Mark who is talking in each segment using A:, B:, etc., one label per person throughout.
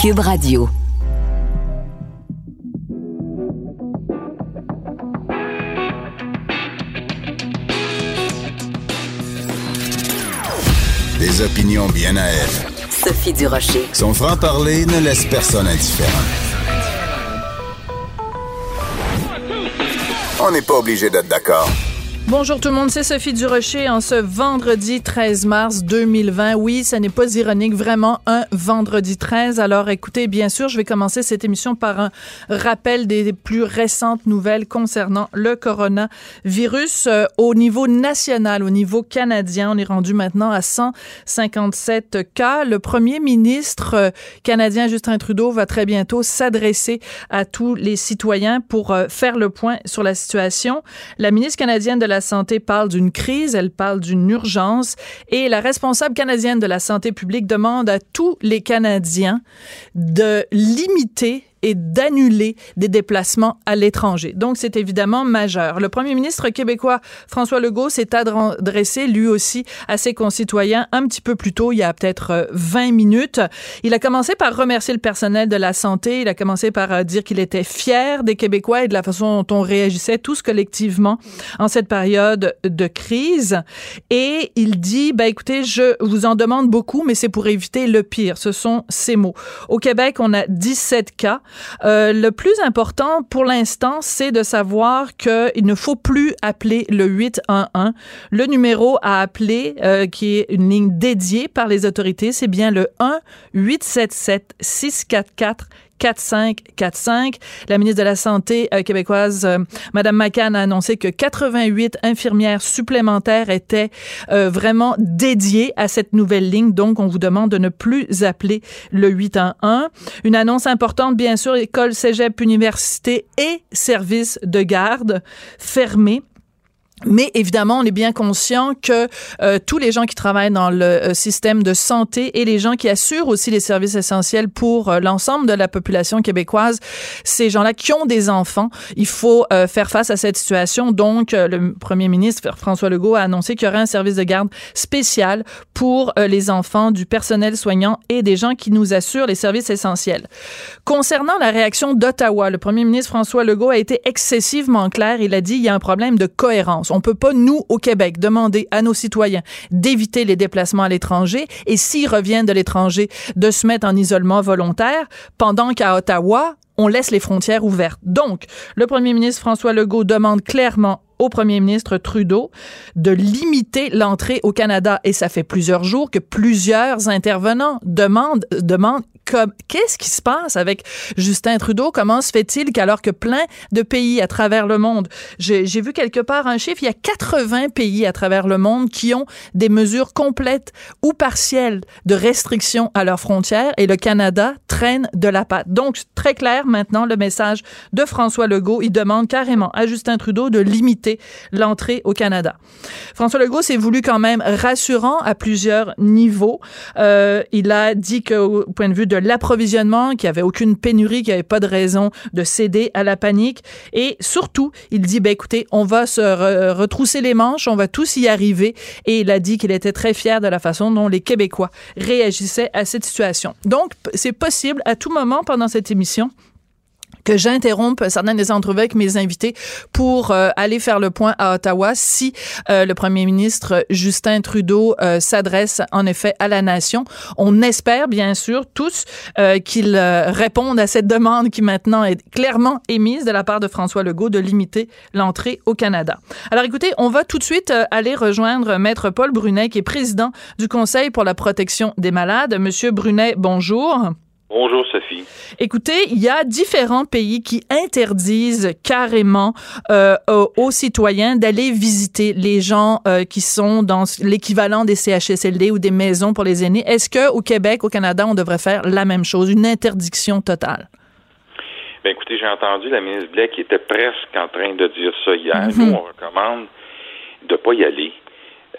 A: Cube Radio.
B: Des opinions bien à elle.
A: Sophie Durocher.
B: Son franc-parler ne laisse personne indifférent. On n'est pas obligé d'être d'accord.
C: Bonjour tout le monde, c'est Sophie Durocher en ce vendredi 13 mars 2020. Oui, ça n'est pas ironique, vraiment un vendredi 13. Alors écoutez, bien sûr, je vais commencer cette émission par un rappel des plus récentes nouvelles concernant le coronavirus. Euh, au niveau national, au niveau canadien, on est rendu maintenant à 157 cas. Le premier ministre euh, canadien Justin Trudeau va très bientôt s'adresser à tous les citoyens pour euh, faire le point sur la situation. La ministre canadienne de la Santé parle d'une crise, elle parle d'une urgence. Et la responsable canadienne de la santé publique demande à tous les Canadiens de limiter et d'annuler des déplacements à l'étranger. Donc, c'est évidemment majeur. Le premier ministre québécois François Legault s'est adressé lui aussi à ses concitoyens un petit peu plus tôt, il y a peut-être 20 euh, minutes. Il a commencé par remercier le personnel de la santé. Il a commencé par euh, dire qu'il était fier des Québécois et de la façon dont on réagissait tous collectivement en cette période de crise. Et il dit, ben écoutez, je vous en demande beaucoup, mais c'est pour éviter le pire. Ce sont ces mots. Au Québec, on a 17 cas. Euh, le plus important pour l'instant, c'est de savoir qu'il ne faut plus appeler le 811. Le numéro à appeler, euh, qui est une ligne dédiée par les autorités, c'est bien le 1 877 644 4545. La ministre de la Santé euh, québécoise, euh, Madame McCann, a annoncé que 88 infirmières supplémentaires étaient euh, vraiment dédiées à cette nouvelle ligne. Donc, on vous demande de ne plus appeler le 811. Une annonce importante, bien sûr, école, cégep, université et services de garde fermés mais évidemment, on est bien conscient que euh, tous les gens qui travaillent dans le euh, système de santé et les gens qui assurent aussi les services essentiels pour euh, l'ensemble de la population québécoise, ces gens-là qui ont des enfants, il faut faire face à cette situation. Donc, le premier ministre François Legault a annoncé qu'il y aurait un service de garde spécial pour les enfants du personnel soignant et des gens qui nous assurent les services essentiels. Concernant la réaction d'Ottawa, le premier ministre François Legault a été excessivement clair. Il a dit il y a un problème de cohérence. On peut pas, nous, au Québec, demander à nos citoyens d'éviter les déplacements à l'étranger et s'ils reviennent de l'étranger, de se mettre en isolement volontaire pendant qu'à Ottawa, on laisse les frontières ouvertes. Donc, le premier ministre François Legault demande clairement au premier ministre Trudeau de limiter l'entrée au Canada. Et ça fait plusieurs jours que plusieurs intervenants demandent, demandent qu'est-ce qui se passe avec Justin Trudeau? Comment se fait-il qu'alors que plein de pays à travers le monde, j'ai vu quelque part un chiffre, il y a 80 pays à travers le monde qui ont des mesures complètes ou partielles de restrictions à leurs frontières et le Canada traîne de la patte. Donc, très clair maintenant, le message de François Legault, il demande carrément à Justin Trudeau de limiter l'entrée au Canada. François Legault s'est voulu quand même rassurant à plusieurs niveaux. Euh, il a dit qu'au point de vue de l'approvisionnement, qu'il n'y avait aucune pénurie, qu'il n'y avait pas de raison de céder à la panique. Et surtout, il dit, ben écoutez, on va se retrousser les manches, on va tous y arriver. Et il a dit qu'il était très fier de la façon dont les Québécois réagissaient à cette situation. Donc, c'est possible à tout moment pendant cette émission que j'interrompe certaines des entrevues avec mes invités pour euh, aller faire le point à Ottawa si euh, le premier ministre Justin Trudeau euh, s'adresse en effet à la nation. On espère bien sûr tous qu'il réponde à cette demande qui maintenant est clairement émise de la part de François Legault de limiter l'entrée au Canada. Alors écoutez, on va tout de suite aller rejoindre maître Paul Brunet qui est président du Conseil pour la protection des malades. Monsieur Brunet, bonjour.
D: Bonjour Sophie.
C: Écoutez, il y a différents pays qui interdisent carrément euh, aux, citoyens d'aller visiter les gens euh, qui sont dans l'équivalent des CHSLD ou des maisons pour les aînés. Est-ce que au Québec, au Canada, on devrait faire la même chose, une interdiction totale?
D: Ben écoutez, j'ai entendu la ministre Blais qui était presque en train de dire ça hier. Mhm. Nous, on recommande de pas y aller.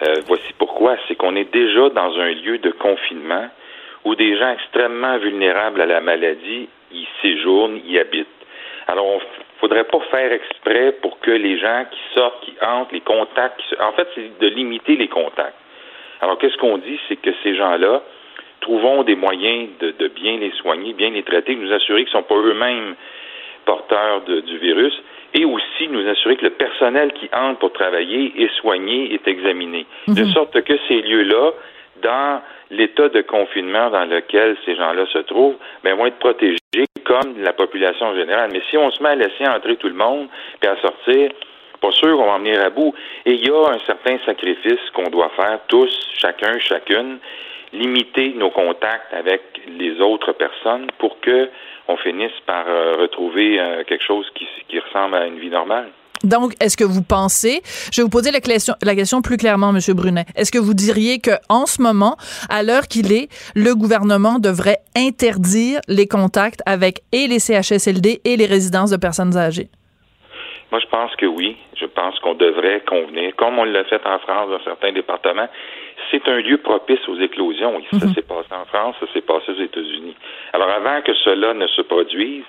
D: Euh, voici pourquoi. C'est qu'on est déjà dans un lieu de confinement où des gens extrêmement vulnérables à la maladie y séjournent, y habitent. Alors, on faudrait pas faire exprès pour que les gens qui sortent, qui entrent, les contacts, en fait, c'est de limiter les contacts. Alors, qu'est-ce qu'on dit, c'est que ces gens-là trouvons des moyens de, de, bien les soigner, bien les traiter, nous assurer qu'ils ne sont pas eux-mêmes porteurs de, du virus et aussi nous assurer que le personnel qui entre pour travailler est soigné, est examiné. De mhm. sorte que ces lieux-là, dans l'état de confinement dans lequel ces gens-là se trouvent, ben, vont être protégés comme la population générale. Mais si on se met à laisser entrer tout le monde puis à sortir, pas sûr qu'on va en venir à bout. Et il y a un certain sacrifice qu'on doit faire tous, chacun, chacune, limiter nos contacts avec les autres personnes pour que on finisse par euh, retrouver euh, quelque chose qui ressemble à une vie normale.
C: Donc, est-ce que vous pensez, je vais vous poser la question, la question plus clairement, Monsieur Brunet, est-ce que vous diriez que en ce moment, à l'heure qu'il est, le gouvernement devrait interdire les contacts avec et les CHSLD et les résidences de personnes âgées?
D: Moi, je pense que oui. Je pense qu'on devrait convenir, comme on l'a fait en France dans certains départements. C'est un lieu propice aux éclosions. Ça mhm. s'est passé en France, ça s'est passé aux États-Unis. Alors, avant que cela ne se produise,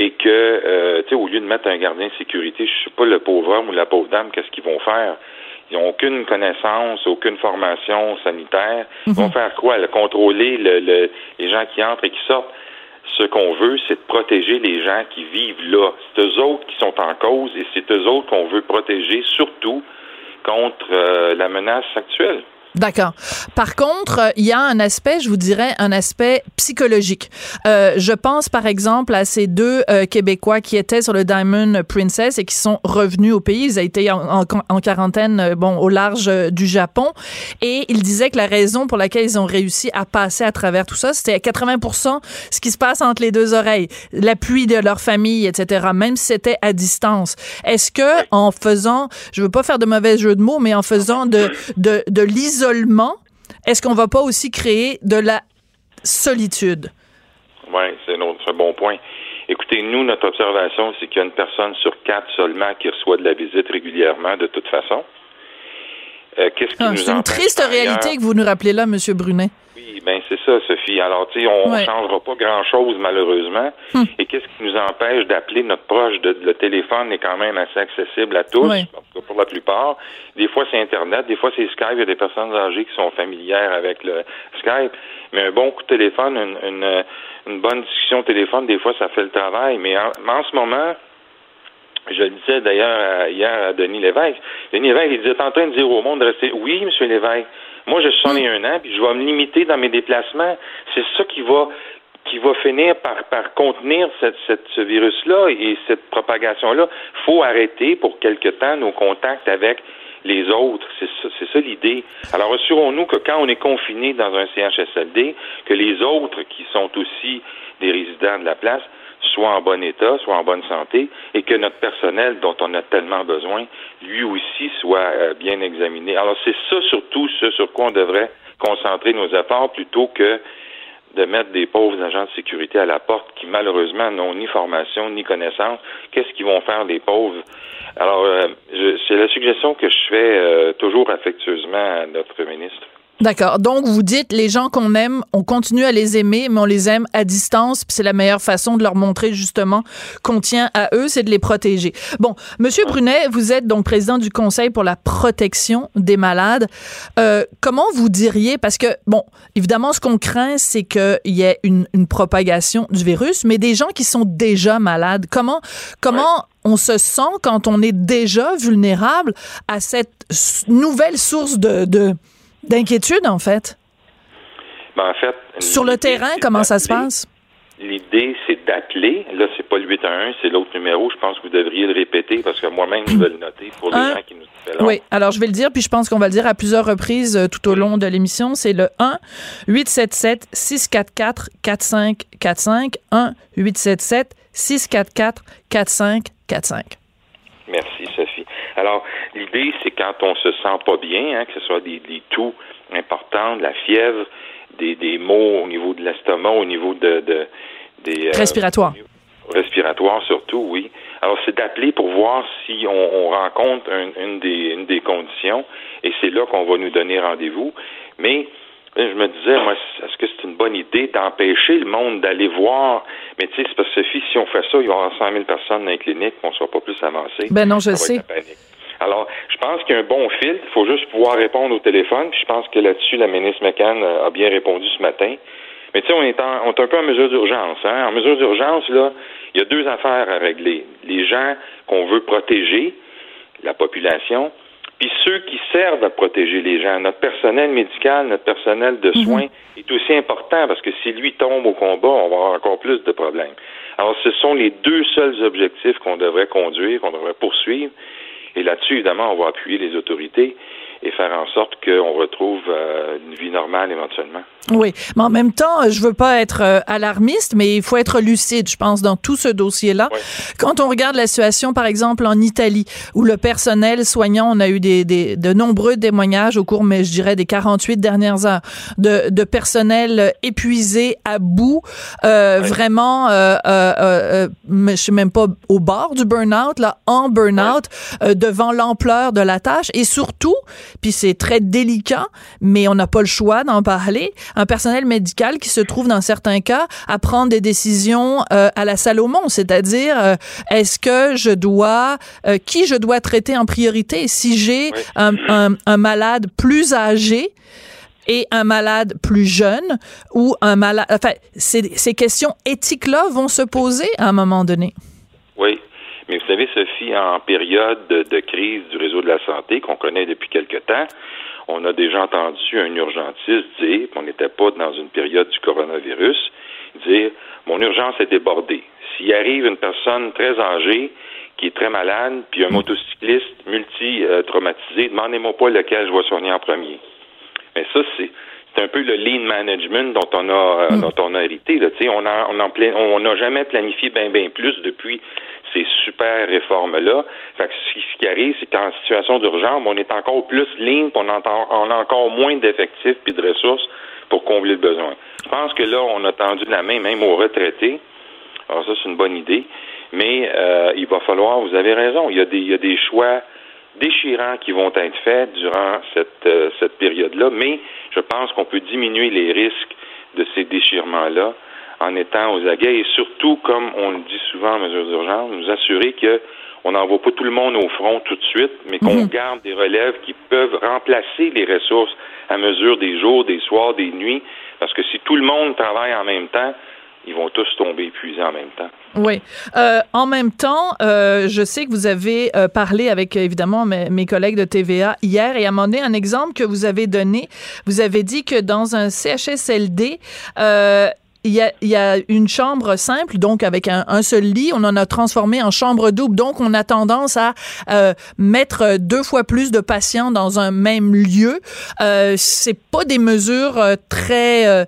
D: et que, euh, tu sais, au lieu de mettre un gardien de sécurité, je sais pas le pauvre homme ou la pauvre dame, qu'est-ce qu'ils vont faire? Ils n'ont aucune connaissance, aucune formation sanitaire. Ils vont mhm. faire quoi? Le contrôler le, les gens qui entrent et qui sortent? Ce qu'on veut, c'est de protéger les gens qui vivent là. C'est eux autres qui sont en cause et c'est eux autres qu'on veut protéger, surtout contre euh, la menace actuelle.
C: D'accord. Par contre, il y a un aspect, je vous dirais, un aspect psychologique. Euh, je pense par exemple à ces deux euh, Québécois qui étaient sur le Diamond Princess et qui sont revenus au pays. Ils ont été en, en, quarantaine, euh, bon, au large euh, du Japon. Et ils disaient que la raison pour laquelle ils ont réussi à passer à travers tout ça, c'était à 80% ce qui se passe entre les deux oreilles, l'appui de leur famille, etc. Même si c'était à distance. Est-ce que en faisant, je veux pas faire de mauvais jeu de mots, mais en faisant de de, de l'isolement, est-ce qu'on va pas aussi créer de la solitude?
D: Oui, c'est un bon point. Écoutez, nous, notre observation, c'est qu'il y a une personne sur quatre seulement qui reçoit de la visite régulièrement, de toute façon.
C: Euh, qu'est-ce qui ah, nous C'est une triste réalité que vous nous rappelez là, M. Brunet.
D: Oui, ben c'est ça, Sophie. Alors, tu sais, on ne changera pas grand-chose, malheureusement. Hmm. Et qu'est-ce qui nous empêche d'appeler notre proche? le téléphone est quand même assez accessible à tous, pour la plupart. Des fois, c'est Internet, des fois, c'est Skype. Il y a des personnes âgées qui sont familières avec le Skype. Mais un bon coup de téléphone, une, une, bonne discussion au téléphone, des fois, ça fait le travail. Mais en, ce moment, je le disais d'ailleurs hier à Denis Lévesque. Denis Lévesque, il disait en train de dire au monde de rester. Oui, M. Lévesque. Moi, je suis un an, puis je vais me limiter dans mes déplacements. C'est ça qui va qui va finir par, contenir ce virus-là et cette propagation-là. Il faut arrêter pour quelque temps nos contacts avec les autres. C'est ça, c'est ça l'idée. Alors assurons-nous que quand on est confiné dans un CHSLD, que les autres qui sont aussi des résidents de la place soient en bon état, soient en bonne santé, et que notre personnel dont on a tellement besoin, lui aussi, soit euh, bien examiné. Alors c'est ça surtout ce sur quoi on devrait concentrer nos efforts plutôt que de mettre des pauvres agents de sécurité à la porte qui malheureusement n'ont ni formation ni connaissance. Qu'est-ce qu'ils vont faire des pauvres? Alors, euh, c'est la suggestion que je fais euh, toujours affectueusement à notre ministre.
C: D'accord. Donc, vous dites, les gens qu'on aime, on continue à les aimer, mais on les aime à distance, puis c'est la meilleure façon de leur montrer justement qu'on tient à eux, c'est de les protéger. Bon, Monsieur Brunet, vous êtes donc président du Conseil pour la protection des malades. Euh, comment vous diriez, parce que, bon, évidemment, ce qu'on craint, c'est qu'il y ait une, une, propagation du virus, mais des gens qui sont déjà malades, comment, comment on se sent quand on est déjà vulnérable à cette nouvelle source de, de d'inquiétude, en fait?
D: Ben, en fait.
C: Sur le terrain, comment ça se passe?
D: L'idée, c'est d'appeler. Là, c'est pas le 811, c'est l'autre numéro. Je pense que vous devriez le répéter parce que moi-même, je vais le noter pour les gens qui nous
C: là. Oui, alors je vais le dire, puis je pense qu'on va le dire à plusieurs reprises euh, tout au long de l'émission. C'est le 1 877 644 4545 1 877 644 4545.
D: Merci, Sophie. Alors, l'idée, c'est quand on se sent pas bien, hein, que ce soit des, des toux importants, de la fièvre, des, des maux au niveau de l'estomac, au niveau de, de des
C: euh, respiratoires.
D: surtout, oui. Alors c'est d'appeler pour voir si on, on rencontre une, des, une des conditions et c'est là qu'on va nous donner rendez-vous. Mais je me disais, moi, est-ce que c'est une bonne idée d'empêcher le monde d'aller voir? Mais tu sais, c'est parce que Sophie, si on fait ça, il y aura 100 000 personnes dans les cliniques, on ne sera pas plus avancé.
C: Ben non, je sais.
D: Alors, je pense qu'il y a un bon filtre. Il faut juste pouvoir répondre au téléphone. Puis je pense que là-dessus, la ministre McCann a bien répondu ce matin. Mais tu sais, on est, en, on est un peu en mesure d'urgence. Hein? En mesure d'urgence, là, il y a deux affaires à régler. Les gens qu'on veut protéger, la population, puis ceux qui servent à protéger les gens. Notre personnel médical, notre personnel de mhm. soins est aussi important parce que si lui tombe au combat, on va avoir encore plus de problèmes. Alors, ce sont les deux seuls objectifs qu'on devrait conduire, qu'on devrait poursuivre. Et là-dessus, évidemment, on va appuyer les autorités et faire en sorte qu'on retrouve euh, une vie normale éventuellement.
C: Oui, mais en même temps, je veux pas être euh, alarmiste, mais il faut être lucide, je pense, dans tout ce dossier-là. Quand on regarde la situation, par exemple, en Italie, où le personnel soignant, on a eu des, des de nombreux témoignages au cours, mais je dirais, des 48 dernières heures, de, de personnel épuisé, à bout, euh, vraiment, euh, euh, euh, je sais même pas, au bord du burn-out, là, en burn-out, devant l'ampleur de la tâche, et surtout, puis c'est très délicat, mais on n'a pas le choix d'en parler, un personnel médical qui se trouve dans certains cas à prendre des décisions euh, à la Salomon, c'est-à-dire euh, est-ce que je dois euh, qui je dois traiter en priorité? Si j'ai un, un, malade plus âgé et un malade plus jeune ou un malade enfin ces, ces questions éthiques là vont se poser à un moment donné.
D: Oui. Mais vous savez, Sophie, en période de, de crise du réseau de la santé qu'on connaît depuis quelque temps, on a déjà entendu un urgentiste dire qu'on n'était pas dans une période du coronavirus, dire mon urgence est débordée. S'il arrive une personne très âgée qui est très malade, puis un motocycliste multi-traumatisé, demandez-moi pas lequel je vais soigner en premier. Mais ça, c'est un peu le lean management dont on a euh, mm. dont on a hérité. Là. On n'a on, on jamais planifié bien bien plus depuis ces super réformes-là. Fait que ce qui arrive, c'est qu'en situation d'urgence, on est encore plus ligne, on, on a encore moins d'effectifs puis de ressources pour combler le besoin. Je pense que là, on a tendu la main même aux retraités. Alors ça, c'est une bonne idée. Mais euh, il va falloir, vous avez raison, il y a des, il y a des choix déchirants qui vont être faits durant cette, euh, cette période-là, mais je pense qu'on peut diminuer les risques de ces déchirements-là en étant aux aguets et surtout, comme on le dit souvent en mesure d'urgence, nous assurer que on n'envoie pas tout le monde au front tout de suite, mais qu'on mhm. garde des relèves qui peuvent remplacer les ressources à mesure des jours, des soirs, des nuits, parce que si tout le monde travaille en même temps, ils vont tous tomber épuisés en même temps.
C: Oui. Euh, en même temps, euh, je sais que vous avez euh, parlé avec évidemment mes, collègues de TVA hier et à un moment donné, un exemple que vous avez donné, vous avez dit que dans un CHSLD, il y, a, une chambre simple, donc avec un, seul lit. On en a transformé en chambre double. Donc, on a tendance à mettre deux fois plus de patients dans un même lieu. Euh, c'est pas des mesures très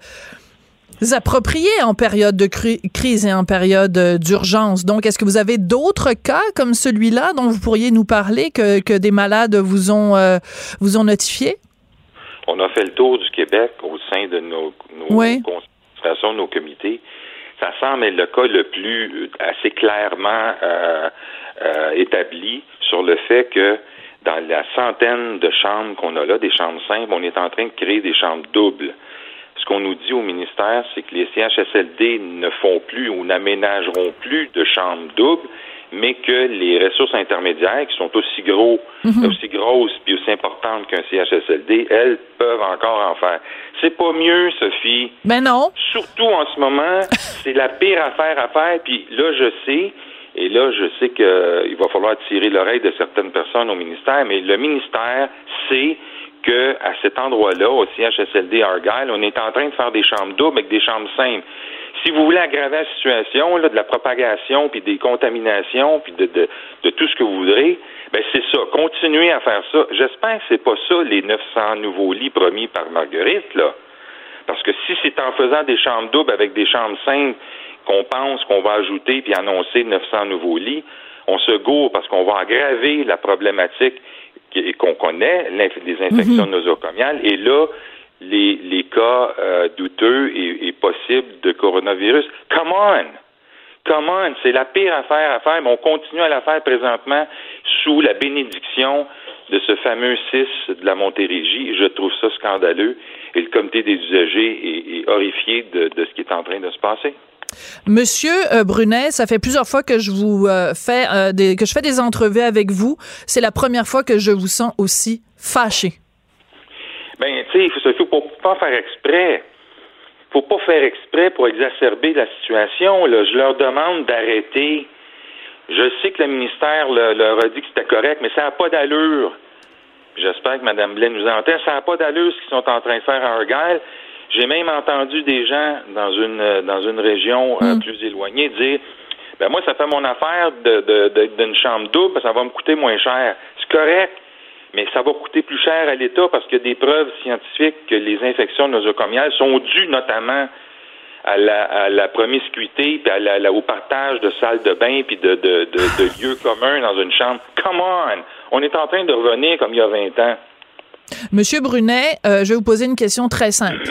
C: appropriées en période de crise et en période euh, d'urgence. Donc, est-ce que vous avez d'autres cas comme celui-là dont vous pourriez nous parler que, que des malades vous ont vous ont notifié?
D: On a fait le tour du Québec au sein de nos, nos
C: oui
D: de nos comités, ça semble être le cas le plus euh, assez clairement euh, euh, établi sur le fait que dans la centaine de chambres qu'on a là, des chambres simples, on est en train de créer des chambres doubles. Ce qu'on nous dit au ministère, c'est que les CHSLD ne font plus ou n'aménageront plus de chambres doubles, mais que les ressources intermédiaires, qui sont aussi gros, mhm. aussi grosses puis aussi importantes qu'un CHSLD, elles peuvent encore en faire. C'est pas mieux, Sophie.
C: Ben non.
D: Surtout en ce moment, c'est la pire affaire à faire. Puis là, je sais, et là, je sais qu'il euh, va falloir tirer l'oreille de certaines personnes au ministère, mais le ministère sait que à cet endroit-là, au CHSLD Argyle, on est en train de faire des chambres doubles avec des chambres simples si vous voulez aggraver la situation de la propagation, puis des contaminations, puis de, tout ce que vous voudrez, ben c'est ça. Continuez à faire ça. J'espère que c'est pas ça les 900 nouveaux lits promis par Marguerite là, parce que si c'est en faisant des chambres doubles avec des chambres simples qu'on pense qu'on va ajouter puis annoncer 900 nouveaux lits, on se gourre parce qu'on va aggraver la problématique qu'on connaît, les infections mm-hmm. nosocomiales, et là, les, les cas euh, douteux et, et, possibles de coronavirus. Come on! Come on! C'est la pire affaire à faire, mais on continue à la faire présentement sous la bénédiction de ce fameux 6 de la Montérégie. Je trouve ça scandaleux et le comité des usagers est, est horrifié de, de ce qui est en train de se passer.
C: Monsieur euh, Brunet, ça fait plusieurs fois que je vous euh, fais euh, des, que je fais des entrevues avec vous. C'est la première fois que je vous sens aussi fâché.
D: Ben, tu sais, il faut, pas faire exprès. Faut pas faire exprès pour exacerber la situation. Je leur demande d'arrêter. Je sais que le ministère leur a dit que c'était correct, mais ça n'a pas d'allure. J'espère que Mme Blaine nous entend. Ça n'a pas d'allure ce qu'ils sont en train de faire à Argyle. J'ai même entendu des gens dans une euh, dans une région euh, mm. plus éloignée dire ben moi, ça fait mon affaire de, d'une chambre double, ça va me coûter moins cher. C'est correct, mais ça va coûter plus cher à l'État parce qu'il y a des preuves scientifiques que les infections nosocomiales sont dues notamment à la, à la promiscuité, puis à la, au partage de salles de bain, puis de, de, de, lieux communs dans une chambre. Come on! On est en train de revenir comme il y a 20 ans.
C: Monsieur Brunet, euh, je vais vous poser une question très simple.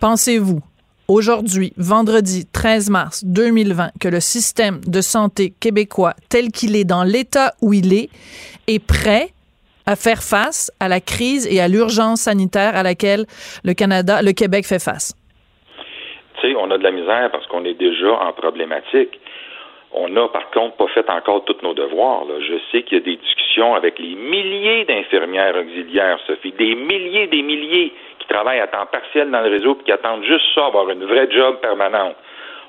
C: Pensez-vous, aujourd'hui, vendredi 13 mars 2020, que le système de santé québécois tel qu'il est dans l'état où il est est prêt à faire face à la crise et à l'urgence sanitaire à laquelle le Canada, le Québec fait face?
D: Tu sais, on a de la misère parce qu'on est déjà en problématique. On n'a par contre pas fait encore tous nos devoirs. Je sais qu'il y a des discussions avec les milliers d'infirmières auxiliaires, Sophie, des milliers, des milliers travaillent à temps partiel dans le réseau et qui attendent juste ça, avoir une vraie job permanente.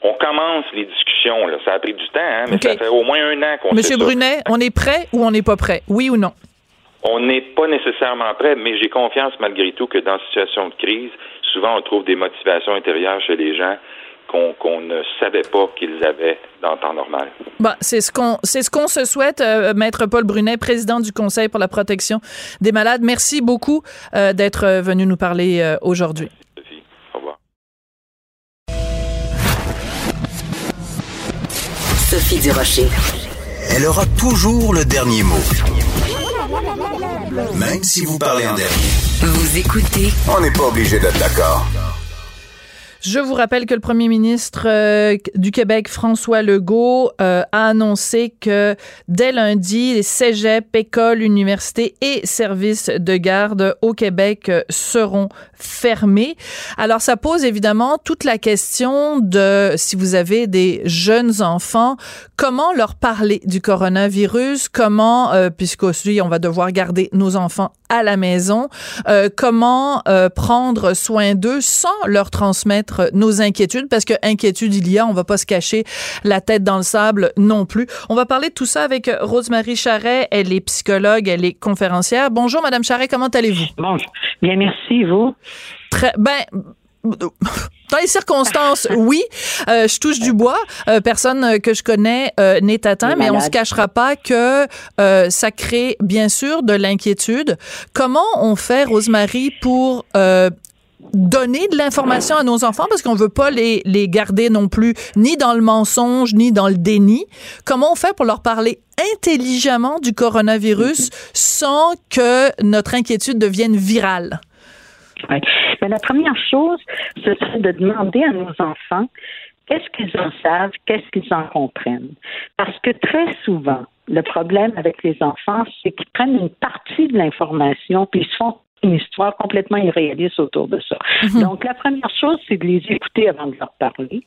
D: On commence les discussions. Là. Ça a pris du temps, hein, mais ça fait au moins un an qu'on
C: Monsieur Brunet, on est prêt ou on n'est pas prêt? Oui ou non?
D: On n'est pas nécessairement prêt, mais j'ai confiance malgré tout que dans une situation de crise, souvent on trouve des motivations intérieures chez les gens qu'on ne savait pas qu'ils avaient dans le temps normal.
C: Bah, c'est ce qu'on c'est ce qu'on se souhaite, euh, maître Paul Brunet, président du Conseil pour la protection des malades. Merci beaucoup euh, d'être euh, venu nous parler aujourd'hui.
D: Au revoir.
B: Sophie Durocher. Elle aura toujours le dernier mot. Même si vous parlez en dernier. Vous écoutez. On n'est pas obligé d'être d'accord.
C: Je vous rappelle que le premier ministre euh, du Québec, François Legault, euh, a annoncé que dès lundi, les cégeps, écoles, universités et services de garde au Québec euh, seront fermés. Alors, ça pose évidemment toute la question de si vous avez des jeunes enfants, comment leur parler du coronavirus, comment, puisqu'aujourd'hui, on va devoir garder nos enfants à la maison, comment prendre soin d'eux sans leur transmettre nos inquiétudes parce que inquiétude il y a, on va pas se cacher la tête dans le sable non plus. On va parler de tout ça avec Rosemary Charret, elle est psychologue, elle est conférencière. Bonjour madame Charret, comment allez-vous?
A: Bonjour. Bien merci vous?
C: Très ben dans les circonstances, oui. Euh, je touche du bois. Euh, personne que je connais euh, n'est atteint, mais on se cachera pas que ça crée bien sûr de l'inquiétude. Comment on fait, Rosemary, pour donner de l'information à nos enfants parce qu'on veut pas les, garder non plus ni dans le mensonge ni dans le déni. Comment on fait pour leur parler intelligemment du coronavirus sans que notre inquiétude devienne virale?
A: Mais la première chose, ce serait de demander à nos enfants qu'est-ce qu'ils en savent, qu'est-ce qu'ils en comprennent. Parce que très souvent, le problème avec les enfants, c'est qu'ils prennent une partie de l'information puis ils se font une histoire complètement irréaliste autour de ça. Mhm. Donc, la première chose, c'est de les écouter avant de leur parler.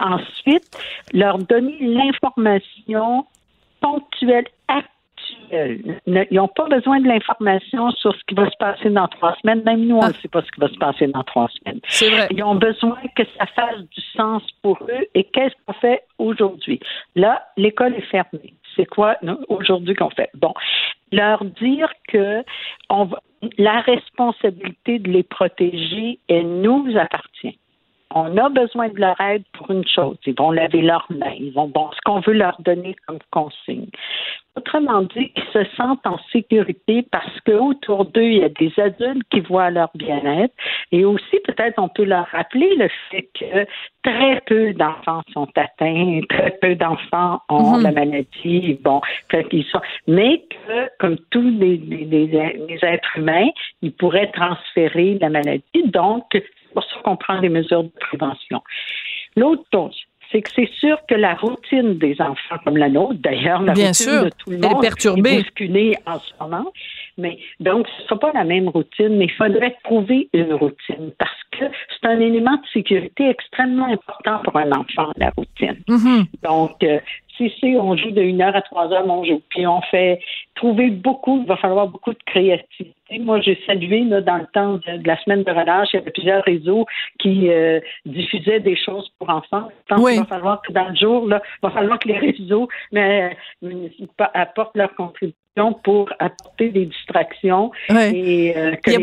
A: Ensuite, leur donner l'information ponctuelle, actuelle. Ils n'ont pas besoin de l'information sur ce qui va se passer dans trois semaines. Même nous, on ne ah. sait pas ce qui va se passer dans trois semaines.
C: C'est vrai.
A: Ils ont besoin que ça fasse du sens pour eux. Et qu'est-ce qu'on fait aujourd'hui? Là, l'école est fermée. C'est quoi aujourd'hui qu'on fait? Bon, leur dire que la responsabilité de les protéger, elle nous appartient. On a besoin de leur aide pour une chose. Ils vont laver leurs mains. Ils vont, bon, ce qu'on veut leur donner comme consigne. Autrement dit, ils se sentent en sécurité parce qu'autour d'eux, il y a des adultes qui voient leur bien-être. Et aussi, peut-être, on peut leur rappeler le fait que très peu d'enfants sont atteints, très peu d'enfants ont mhm. la maladie. Bon, ils sont, mais que, comme tous les, les, êtres humains, ils pourraient transférer la maladie. Donc, pour ça qu'on prend les mesures de prévention. L'autre chose, c'est que c'est sûr que la routine des enfants comme la nôtre, d'ailleurs, la routine de tout le monde est,
C: perturbée.
A: est bousculée en ce moment. Mais donc, ce ne sera pas la même routine, mais il faudrait trouver une routine parce que c'est un élément de sécurité extrêmement important pour un enfant, la routine. Mm-hmm. Donc, euh, si c'est on joue de 1 heure à 3 heures, on joue. Puis on fait trouver beaucoup, il va falloir beaucoup de créativité. Moi, j'ai salué là, dans le temps de, la semaine de relâche, il y avait plusieurs réseaux qui euh, diffusaient des choses pour enfants. Je pense qu'il va falloir que dans le jour, là, il va falloir que les réseaux mais, euh, apportent leur contribution pour apporter des distractions et euh, que les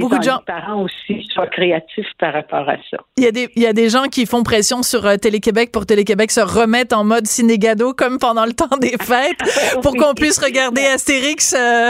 A: parents aussi soient créatifs par rapport à ça.
C: Il y a des, il y a des gens qui font pression sur euh, Télé-Québec pour Télé-Québec se remettre en mode cinégado comme pendant le temps des fêtes pour qu'on puisse regarder Astérix euh,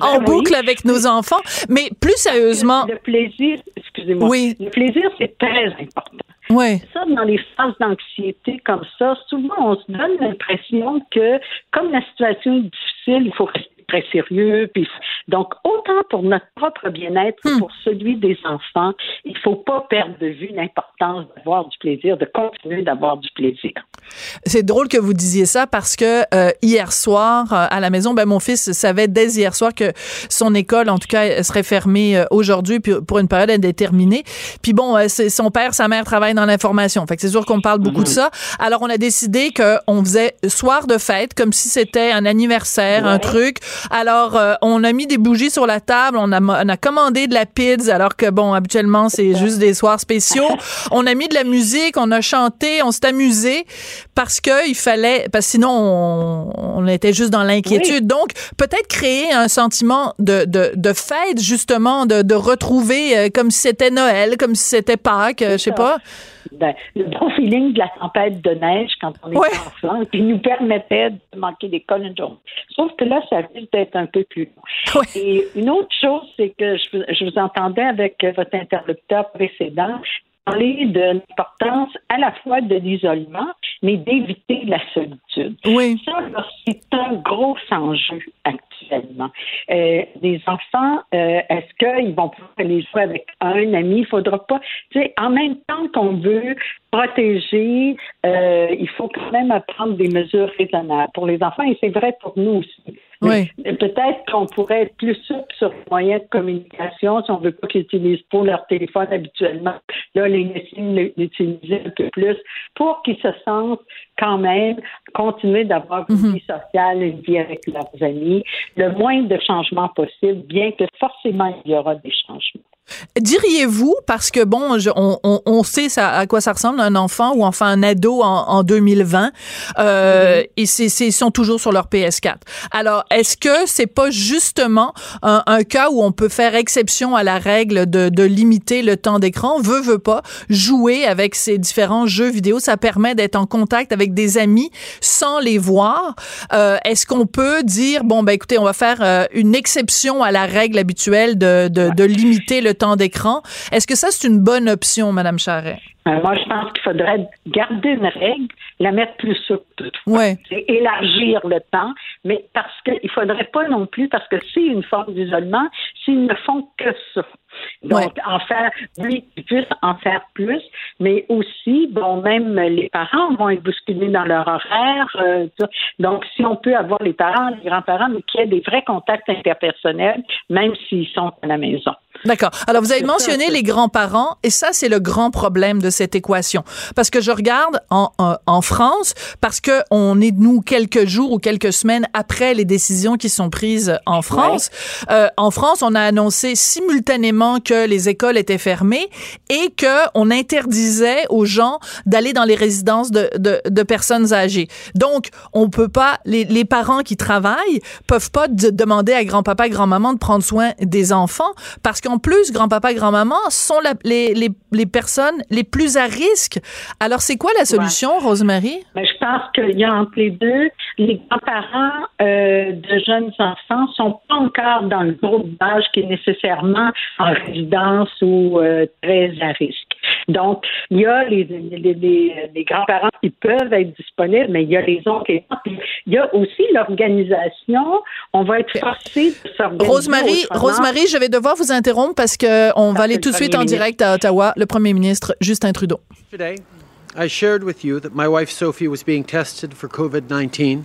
C: en ben boucle avec nos enfants. Mais plus sérieusement...
A: Le, plaisir, excusez-moi. Oui. Le plaisir, c'est très important.
C: Oui.
A: Ça, dans les phases d'anxiété comme ça, souvent on se donne l'impression que comme la situation est difficile, il faut rester très sérieux. Puis, donc, autant pour notre propre bien-être que hmm. pour celui des enfants, il ne faut pas perdre de vue l'importance d'avoir du plaisir, de continuer d'avoir du plaisir.
C: C'est drôle que vous disiez ça parce que euh, hier soir, euh, à la maison, ben, mon fils savait dès hier soir que son école, en tout cas, serait fermée euh, aujourd'hui pour une période indéterminée. Puis bon, c'est son père, sa mère travaillent dans l'information. Fait que c'est sûr qu'on parle beaucoup de mhm. ça. Alors, on a décidé qu'on faisait soir de fête, comme si c'était un anniversaire, un truc. Alors, euh, on a mis des bougies sur la table, on a, on a commandé de la pizza, alors que, bon, habituellement, c'est juste des soirs spéciaux. On a mis de la musique, on a chanté, on s'est amusé parce que il fallait, parce que sinon, on, on était juste dans l'inquiétude. Donc, peut-être créer un sentiment de, de, de fête, justement, de, de retrouver euh, comme si c'était Noël, comme si c'était Pâques, euh, je sais pas.
A: Ben, le bon feeling de la tempête de neige quand on est enfant, qui nous permettait de manquer l'école une journée. Sauf que là, ça risque d'être un peu plus long. Et une autre chose, c'est que je, je vous entendais avec votre interlocuteur précédent parler de l'importance à la fois de l'isolement, mais d'éviter la solitude.
C: Oui.
A: Ça, c'est un gros enjeu actuellement. Euh, les enfants, euh, est-ce qu'ils vont pouvoir aller jouer avec un ami? Il faudra pas, tu sais, en même temps qu'on veut protéger, euh, il faut quand même prendre des mesures raisonnables pour les enfants et c'est vrai pour nous aussi.
C: Oui.
A: Peut-être qu'on pourrait être plus souple sur les moyens de communication si on veut pas qu'ils utilisent pour leur téléphone habituellement. Là, les laisser l'utiliser un peu plus pour qu'ils se sentent quand même continuer d'avoir une mhm. vie sociale, une vie avec leurs amis, le moins de changements possible, bien que forcément il y aura des changements.
C: Diriez-vous, parce que bon, on, on, on, sait ça, à quoi ça ressemble un enfant ou enfin un ado en, en 2020, euh, mm-hmm. et c'est, ils sont toujours sur leur PS4. Alors, est-ce que c'est pas justement un, un, cas où on peut faire exception à la règle de, de limiter le temps d'écran, veut veut pas, jouer avec ces différents jeux vidéo, ça permet d'être en contact avec des amis sans les voir. Euh, est-ce qu'on peut dire bon ben écoutez, on va faire euh, une exception à la règle habituelle de, de, de limiter le temps d'écran. Est-ce que ça, c'est une bonne option, Madame Charret?
A: Euh, moi, je pense qu'il faudrait garder une règle, la mettre plus souple.
C: Ouais.
A: C'est élargir le temps, mais parce qu'il faudrait pas non plus, parce que c'est une forme d'isolement, s'ils ne font que ça. Donc, en faire, oui, ils puissent en faire plus, mais aussi, bon, même les parents vont être bousculés dans leur horaire. Euh, donc, si on peut avoir les parents, les grands-parents, mais qu'il y ait des vrais contacts interpersonnels, même s'ils sont à la maison.
C: D'accord. Alors, vous avez mentionné les grands-parents, et ça, c'est le grand problème de cette équation. Parce que je regarde en, en, France, parce que on est, nous, quelques jours ou quelques semaines après les décisions qui sont prises en France. Euh, en France, on a annoncé simultanément que les écoles étaient fermées et que on interdisait aux gens d'aller dans les résidences de, de, de, personnes âgées. Donc, on peut pas, les, les parents qui travaillent peuvent pas demander à grand-papa et grand-maman de prendre soin des enfants parce qu'en plus, grand-papa et grand-maman sont les, les, les personnes les plus à risque. Alors, c'est quoi la solution, Rosemary?
A: Ben, je pense qu'il y a entre les deux, les grands-parents euh, de jeunes enfants sont pas encore dans le groupe d'âge qui est nécessairement en résidence ou euh, très à risque. Donc, il y a les, les, les, grands-parents qui peuvent être disponibles, mais il y a les autres. il y a aussi l'organisation. On va être forcé de s'organiser.
C: Rosemary, Rosemary, je vais devoir vous interrompre parce qu'on va aller tout de suite en direct à Ottawa. Le premier ministre Justin Trudeau.
E: Today, I shared with you that my wife Sophie was being tested for COVID 19,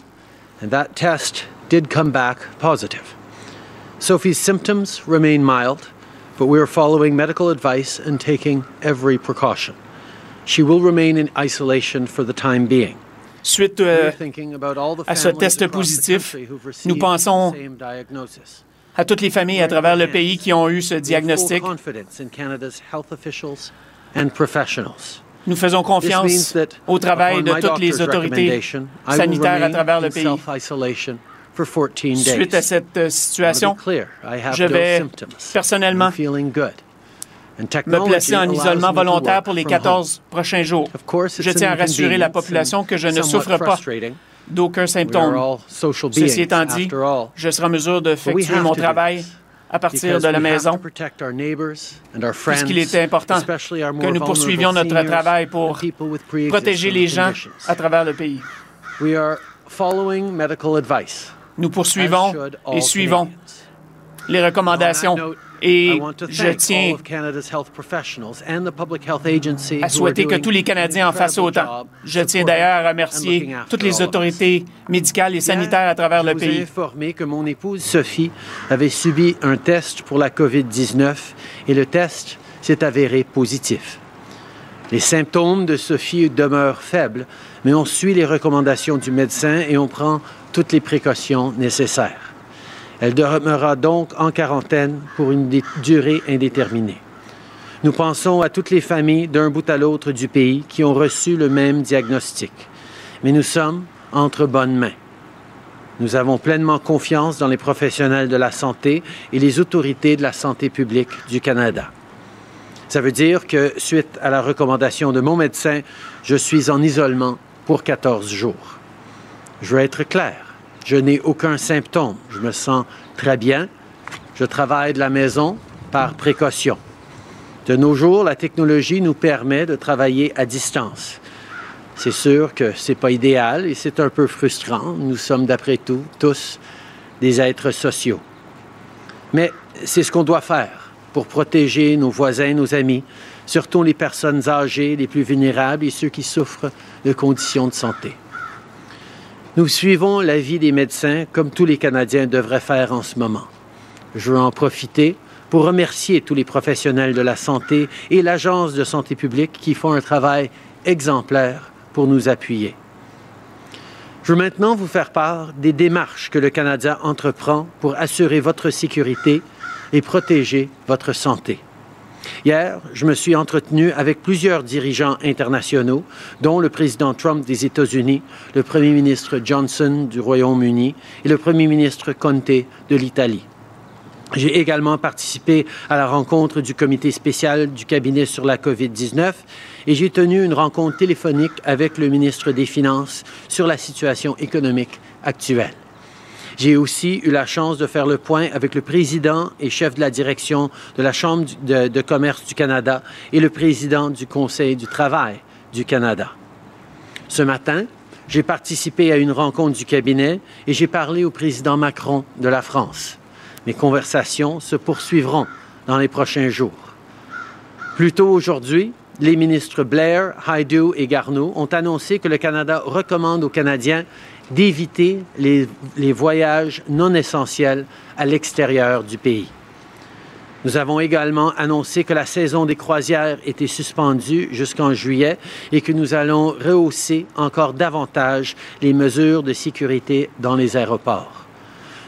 E: and that test did come back positive. Sophie's symptoms remain mild, but we are following medical advice and taking every precaution. She will remain in isolation for the time being.
F: Suite euh, à ce test positif, nous pensons à toutes les familles à travers le pays qui ont eu ce diagnostic. Nous faisons confiance au travail de toutes les autorités sanitaires à travers le pays. Suite à cette euh, situation, je vais personnellement me placer en isolement volontaire pour les 14 prochains jours. Je tiens à rassurer la population que je ne souffre pas d'aucun symptôme. Ceci étant dit, je serai en mesure de effectuer mon travail à partir de la maison, puisqu'il était important que nous poursuivions notre travail pour protéger les gens à travers le pays. Nous poursuivons et suivons les recommandations et je tiens à souhaiter que tous les Canadiens en fassent autant. Je tiens d'ailleurs à remercier toutes les autorités médicales et sanitaires à travers le pays.
E: informé que mon épouse Sophie avait subi un test pour la COVID-19 et le test s'est avéré positif. Les symptômes de Sophie demeurent faibles, mais on suit les recommandations du médecin et on prend toutes les précautions nécessaires. Elle demeurera donc en quarantaine pour une durée indéterminée. Nous pensons à toutes les familles d'un bout à l'autre du pays qui ont reçu le même diagnostic. Mais nous sommes entre bonnes mains. Nous avons pleinement confiance dans les professionnels de la santé et les autorités de la santé publique du Canada. Ça veut dire que, suite à la recommandation de mon médecin, je suis en isolement pour 14 jours. Je veux être clair. Je n'ai aucun symptôme. Je me sens très bien. Je travaille de la maison par précaution. De nos jours, la technologie nous permet de travailler à distance. C'est sûr que ce n'est pas idéal et c'est un peu frustrant. Nous sommes, d'après tout, tous des êtres sociaux. Mais c'est ce qu'on doit faire pour protéger nos voisins, nos amis, surtout les personnes âgées, les plus vulnérables et ceux qui souffrent de conditions de santé. Nous suivons l'avis des médecins comme tous les Canadiens devraient faire en ce moment. Je veux en profiter pour remercier tous les professionnels de la santé et l'Agence de santé publique qui font un travail exemplaire pour nous appuyer. Je veux maintenant vous faire part des démarches que le Canada entreprend pour assurer votre sécurité et protéger votre santé. Hier, je me suis entretenu avec plusieurs dirigeants internationaux, dont le président Trump des États-Unis, le premier ministre Johnson du Royaume-Uni et le premier ministre Conte de l'Italie. J'ai également participé à la rencontre du comité spécial du cabinet sur la COVID-19 et j'ai tenu une rencontre téléphonique avec le ministre des Finances sur la situation économique actuelle. J'ai aussi eu la chance de faire le point avec le président et chef de la direction de la Chambre de, commerce du Canada et le président du Conseil du travail du Canada. Ce matin, j'ai participé à une rencontre du cabinet et j'ai parlé au président Macron de la France. Mes conversations se poursuivront dans les prochains jours. Plus tôt aujourd'hui, les ministres Blair, Haidu et Garneau ont annoncé que le Canada recommande aux Canadiens d'éviter les, voyages non essentiels à l'extérieur du pays. Nous avons également annoncé que la saison des croisières était suspendue jusqu'en juillet et que nous allons rehausser encore davantage les mesures de sécurité dans les aéroports.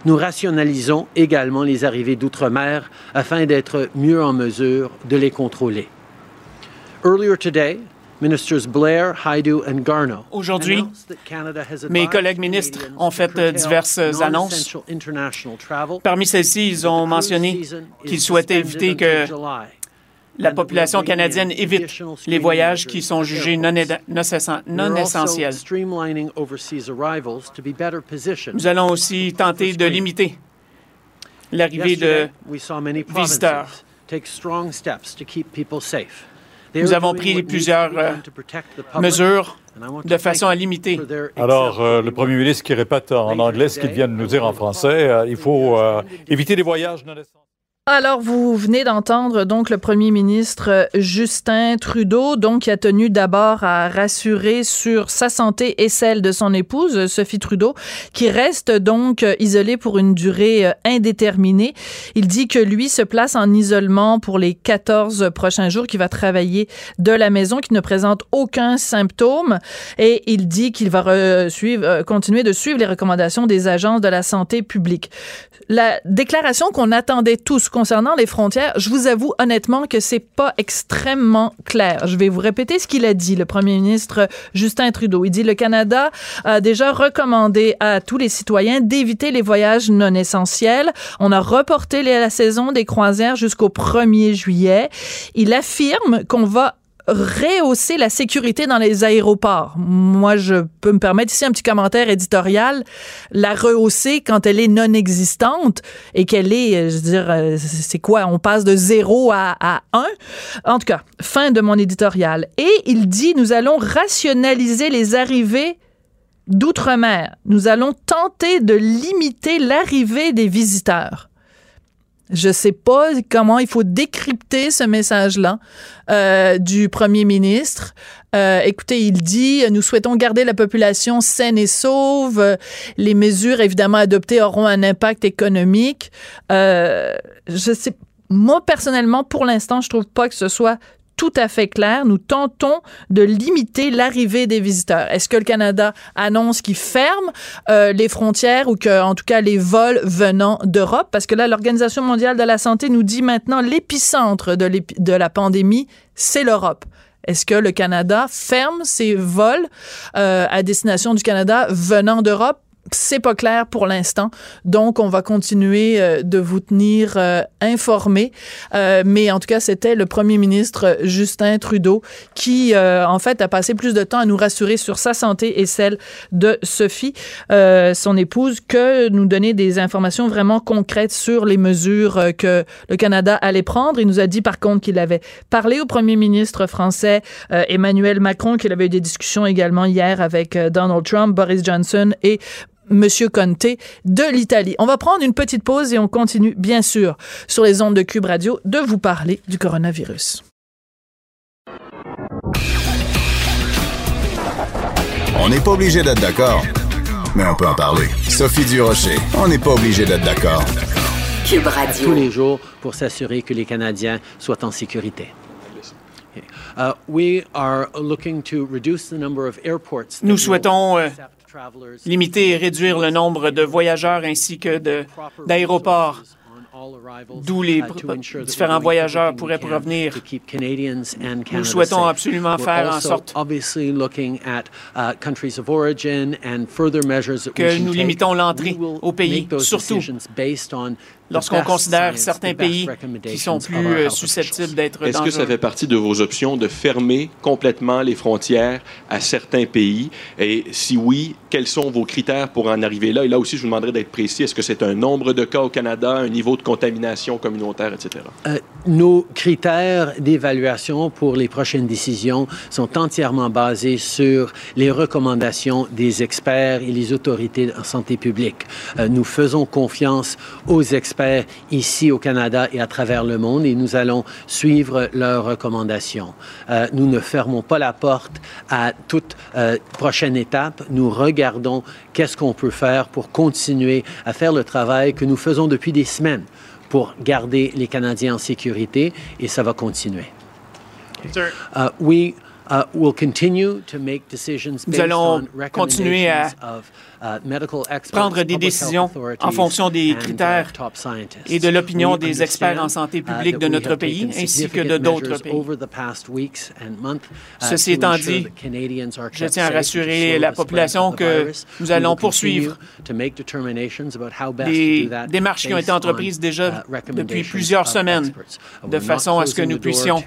E: Nous rationalisons également les arrivées d'outre-mer afin d'être mieux en mesure de les contrôler. Earlier today,
F: Aujourd'hui, mes collègues ministres ont fait euh, diverses annonces. Parmi celles-ci, ils ont mentionné qu'ils souhaitaient éviter que la population canadienne évite les voyages qui sont jugés non, non, essentiels. Nous allons aussi tenter de limiter l'arrivée de visiteurs. Nous avons pris plusieurs euh, mesures de façon à limiter.
G: Alors, euh, le premier ministre qui répète en anglais ce qu'il vient de nous dire en français, euh, il faut éviter les voyages non essentiels.
C: Alors, vous venez d'entendre donc le premier ministre Justin Trudeau, donc qui a tenu d'abord à rassurer sur sa santé et celle de son épouse Sophie Trudeau, qui reste donc isolée pour une durée indéterminée. Il dit que lui se place en isolement pour les 14 prochains jours, qu'il va travailler de la maison, qu'il ne présente aucun symptôme et il dit qu'il va suivre, continuer de suivre les recommandations des agences de la santé publique. La déclaration qu'on attendait tous concernant les frontières, je vous avoue honnêtement que c'est pas extrêmement clair. Je vais vous répéter ce qu'il a dit, le premier ministre Justin Trudeau. Il dit le Canada a déjà recommandé à tous les citoyens d'éviter les voyages non essentiels. On a reporté la saison des croisières jusqu'au 1er juillet. Il affirme qu'on va rehausser la sécurité dans les aéroports. Moi, je peux me permettre ici un petit commentaire éditorial. La rehausser quand elle est non existante et qu'elle est, euh, je veux dire, euh, c'est quoi? On passe de zéro à, à un? En tout cas, fin de mon éditorial. Et il dit, nous allons rationaliser les arrivées d'outre-mer. Nous allons tenter de limiter l'arrivée des visiteurs. Je sais pas comment il faut décrypter ce message-là euh, du premier ministre. Euh, écoutez, il dit nous souhaitons garder la population saine et sauve. Les mesures évidemment adoptées auront un impact économique. Euh, je sais, moi personnellement, pour l'instant, je trouve pas que ce soit tout à fait clair. Nous tentons de limiter l'arrivée des visiteurs. Est-ce que le Canada annonce qu'il ferme euh, les frontières ou que, en tout cas, les vols venant d'Europe? Parce que là, l'Organisation mondiale de la santé nous dit maintenant l'épicentre de, la pandémie, c'est l'Europe. Est-ce que le Canada ferme ses vols euh, à destination du Canada venant d'Europe? C'est pas clair pour l'instant. Donc, on va continuer euh, de vous tenir euh, informés. Euh, mais en tout cas, c'était le premier ministre Justin Trudeau qui, en fait, a passé plus de temps à nous rassurer sur sa santé et celle de Sophie, son épouse, que nous donner des informations vraiment concrètes sur les mesures que le Canada allait prendre. Il nous a dit, par contre, qu'il avait parlé au premier ministre français Emmanuel Macron, qu'il avait eu des discussions également hier avec Donald Trump, Boris Johnson et Monsieur Conte de l'Italie. On va prendre une petite pause et on continue, bien sûr, sur les ondes de Cube Radio, de vous parler du coronavirus.
B: On n'est pas obligé d'être d'accord, mais on peut en parler. Sophie Durocher, on n'est pas obligé d'être d'accord.
E: Cube Radio. Tous les jours pour s'assurer que les Canadiens soient en sécurité.
F: Nous souhaitons euh, limiter et réduire le nombre de voyageurs ainsi que d'aéroports. d'où les différents voyageurs pourraient provenir. Nous souhaitons absolument faire en sorte uh, que nous limitons l'entrée au pays, surtout lorsqu'on considère certains pays qui sont plus euh, susceptibles d'être
H: Est-ce que ça fait partie de vos options de fermer complètement les frontières à certains pays? Et si oui, quels sont vos critères pour en arriver là? Et là aussi, je vous demanderais d'être précis. Est-ce que c'est un nombre de cas au Canada, un niveau de contamination communautaire, etc.?
E: Euh, nos critères d'évaluation pour les prochaines décisions sont entièrement basés sur les recommandations des experts et les autorités en santé publique. Euh, nous faisons confiance aux experts ici au Canada et à travers le monde et nous allons suivre leurs recommandations. Euh, nous ne fermons pas la porte à toute euh, prochaine étape. Nous regardons qu'est-ce qu'on peut faire pour continuer à faire le travail que nous faisons depuis des semaines pour garder les Canadiens en sécurité et ça va continuer. Uh, we, uh, will continue to make decisions
F: Nous allons continuer à prendre des décisions en fonction des uh, critères et de l'opinion des experts en santé uh, publique de notre pays ainsi que de d'autres pays. Ceci étant dit, je tiens à rassurer la population que nous allons poursuivre des démarches qui ont été entreprises déjà depuis plusieurs semaines de façon à ce que nous puissions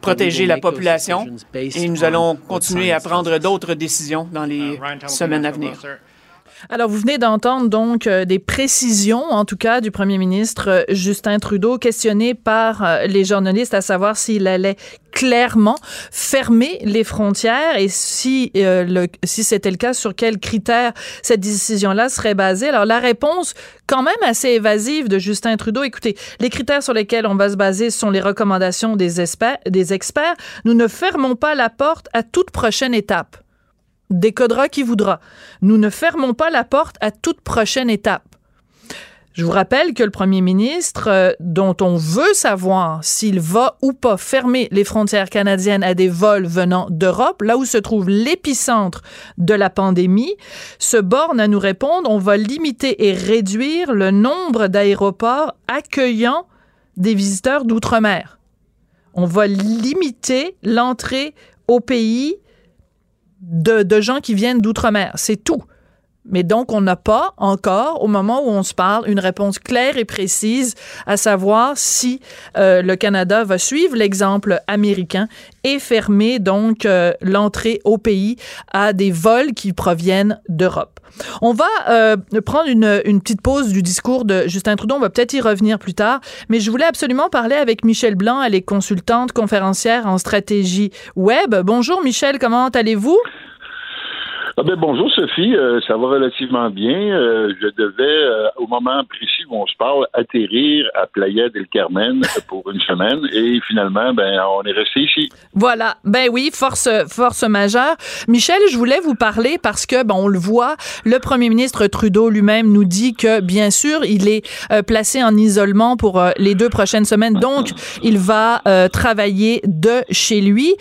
F: protéger la population et nous allons continuer à prendre d'autres décisions dans les semaine à venir.
C: Alors, vous venez d'entendre donc euh, des précisions, en tout cas, du premier ministre euh, Justin Trudeau, questionné par euh, les journalistes à savoir s'il allait clairement fermer les frontières et si, le, si c'était le cas, sur quels critères cette décision-là serait basée. Alors, la réponse, quand même assez évasive de Justin Trudeau, écoutez, les critères sur lesquels on va se baser sont les recommandations des, des experts. Nous ne fermons pas la porte à toute prochaine étape décodera qui voudra. Nous ne fermons pas la porte à toute prochaine étape. Je vous rappelle que le premier ministre, euh, dont on veut savoir s'il va ou pas fermer les frontières canadiennes à des vols venant d'Europe, là où se trouve l'épicentre de la pandémie, se borne à nous répondre, on va limiter et réduire le nombre d'aéroports accueillant des visiteurs d'outre-mer. On va limiter l'entrée au pays de, gens qui viennent d'outre-mer. C'est tout. Mais donc, on n'a pas encore, au moment où on se parle, une réponse claire et précise à savoir si euh, le Canada va suivre l'exemple américain et fermer donc euh, l'entrée au pays à des vols qui proviennent d'Europe. On va euh, prendre une, une, petite pause du discours de Justin Trudeau. On va peut-être y revenir plus tard. Mais je voulais absolument parler avec Michel Blanc. Elle est consultante conférencière en stratégie web. Bonjour Michel, comment allez-vous?
I: Ah ben bonjour Sophie, euh, ça va relativement bien. Euh, je devais, euh, au moment précis où on se parle, atterrir à Playa del Carmen pour une semaine et finalement, ben on est resté ici.
C: Voilà, ben oui, force force majeure. Michel, je voulais vous parler parce que bon, on le voit, le Premier ministre Trudeau lui-même nous dit que bien sûr, il est placé en isolement pour les deux prochaines semaines, donc il va travailler de chez lui.